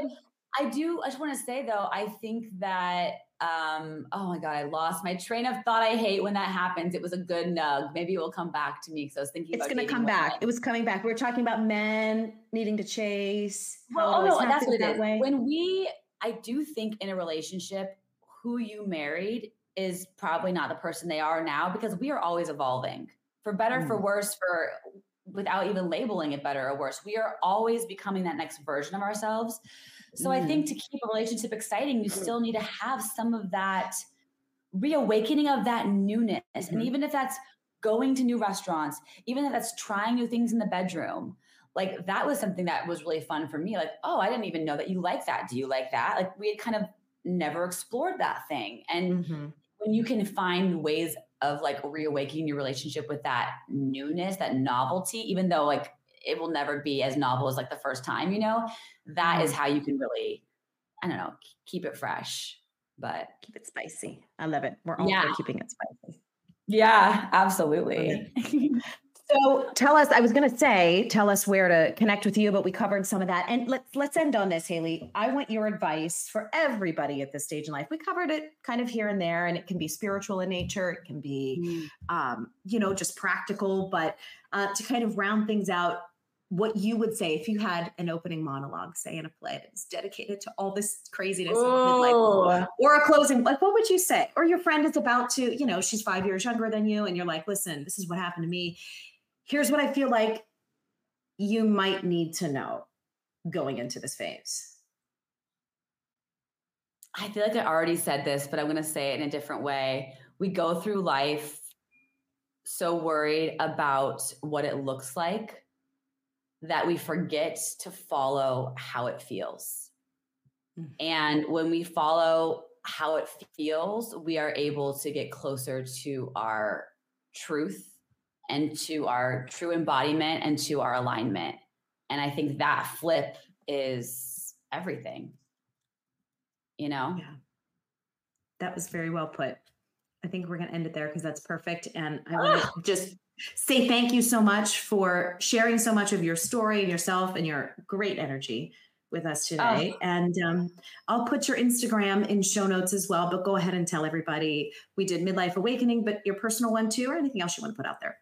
I do. I just want to say though, I think that. Um, oh my god, I lost my train of thought. I hate when that happens. It was a good nug. Maybe it will come back to me because I was thinking it's going to come back. It was coming back. We were talking about men needing to chase. Well, oh no, that's what it that is. way. When we, I do think in a relationship, who you married is probably not the person they are now because we are always evolving, for better, for Mm. worse, for without even labeling it better or worse. We are always becoming that next version of ourselves. So I think to keep a relationship exciting, you still need to have some of that reawakening of that newness. And Mhm. even if that's going to new restaurants, even if that's trying new things in the bedroom, like that was something that was really fun for me. Like, oh, I didn't even know that you like that. Do you like that? Like we had kind of never explored that thing. And Mhm. when you can find ways of like reawakening your relationship with that newness, that novelty, even though like it will never be as novel as like the first time, you know, that is Mhm. how you can really, I don't know, keep it fresh. But keep it spicy. I love it. We're all Yeah. keeping it spicy. yeah, absolutely. So tell us, I was going to say, tell us where to connect with you, but we covered some of that. And let's let's end on this, Haely. I want your advice for everybody at this stage in life. We covered it kind of here and there, and it can be spiritual in nature. It can be, um, you know, just practical. But uh, to kind of round things out, what you would say if you had an opening monologue, say in a play that was dedicated to all this craziness of midlife or a closing like what would you say or your friend is about to you know she's five years younger than you and you're like listen this is what happened to me here's what i feel like you might need to know going into this phase I feel like I already said this, but I'm going to say it in a different way. We go through life so worried about what it looks like that we forget to follow how it feels. Mm. And when we follow how it feels, we are able to get closer to our truth and to our true embodiment and to our alignment. And I think that flip is everything. You know? yeah that was very well put i think we're going to end it there because that's perfect and i want to just say thank you so much for sharing so much of your story and yourself and your great energy with us today and um, i'll put your instagram in show notes as well but go ahead and tell everybody we did midlife awakening but your personal one too or anything else you want to put out there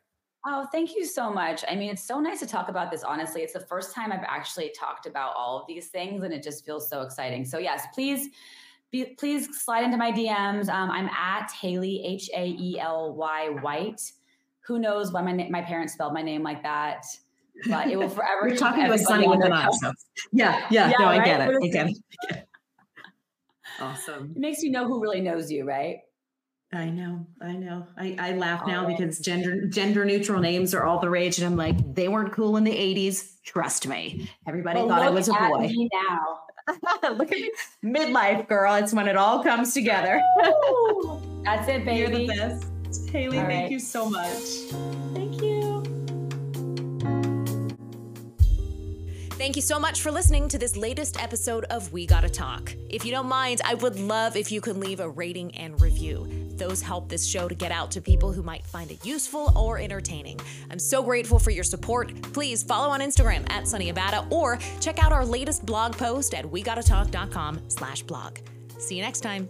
Oh, thank you so much. I mean, it's so nice to talk about this. Honestly, it's the first time I've actually talked about all of these things, and it just feels so exciting. So, yes, please, be, please slide into my DMs. Um, I'm at Haely H A E L Y White. Who knows why my na- my parents spelled my name like that? But it will forever. You're talking to a Sonni with an eye. So. Yeah, yeah, Yeah, no, I right? get it. I get it. Awesome. It makes you know who really knows you, right? I know, I know. I, I laugh now oh. because gender gender neutral names are all the rage, and I'm like, they weren't cool in the '80s. Trust me. Everybody well, thought I was a boy. now, look at me, midlife girl. It's when it all comes together. That's it, baby. You're the best, Haely. All thank right. you so much. Thank you. Thank you so much for listening to this latest episode of We Gotta Talk. If you don't mind, I would love if you could leave a rating and review. Those help this show to get out to people who might find it useful or entertaining. I'm so grateful for your support. Please follow on Instagram at Sonni Abatta or check out our latest blog post at wegottatalk.com slash blog. See you next time.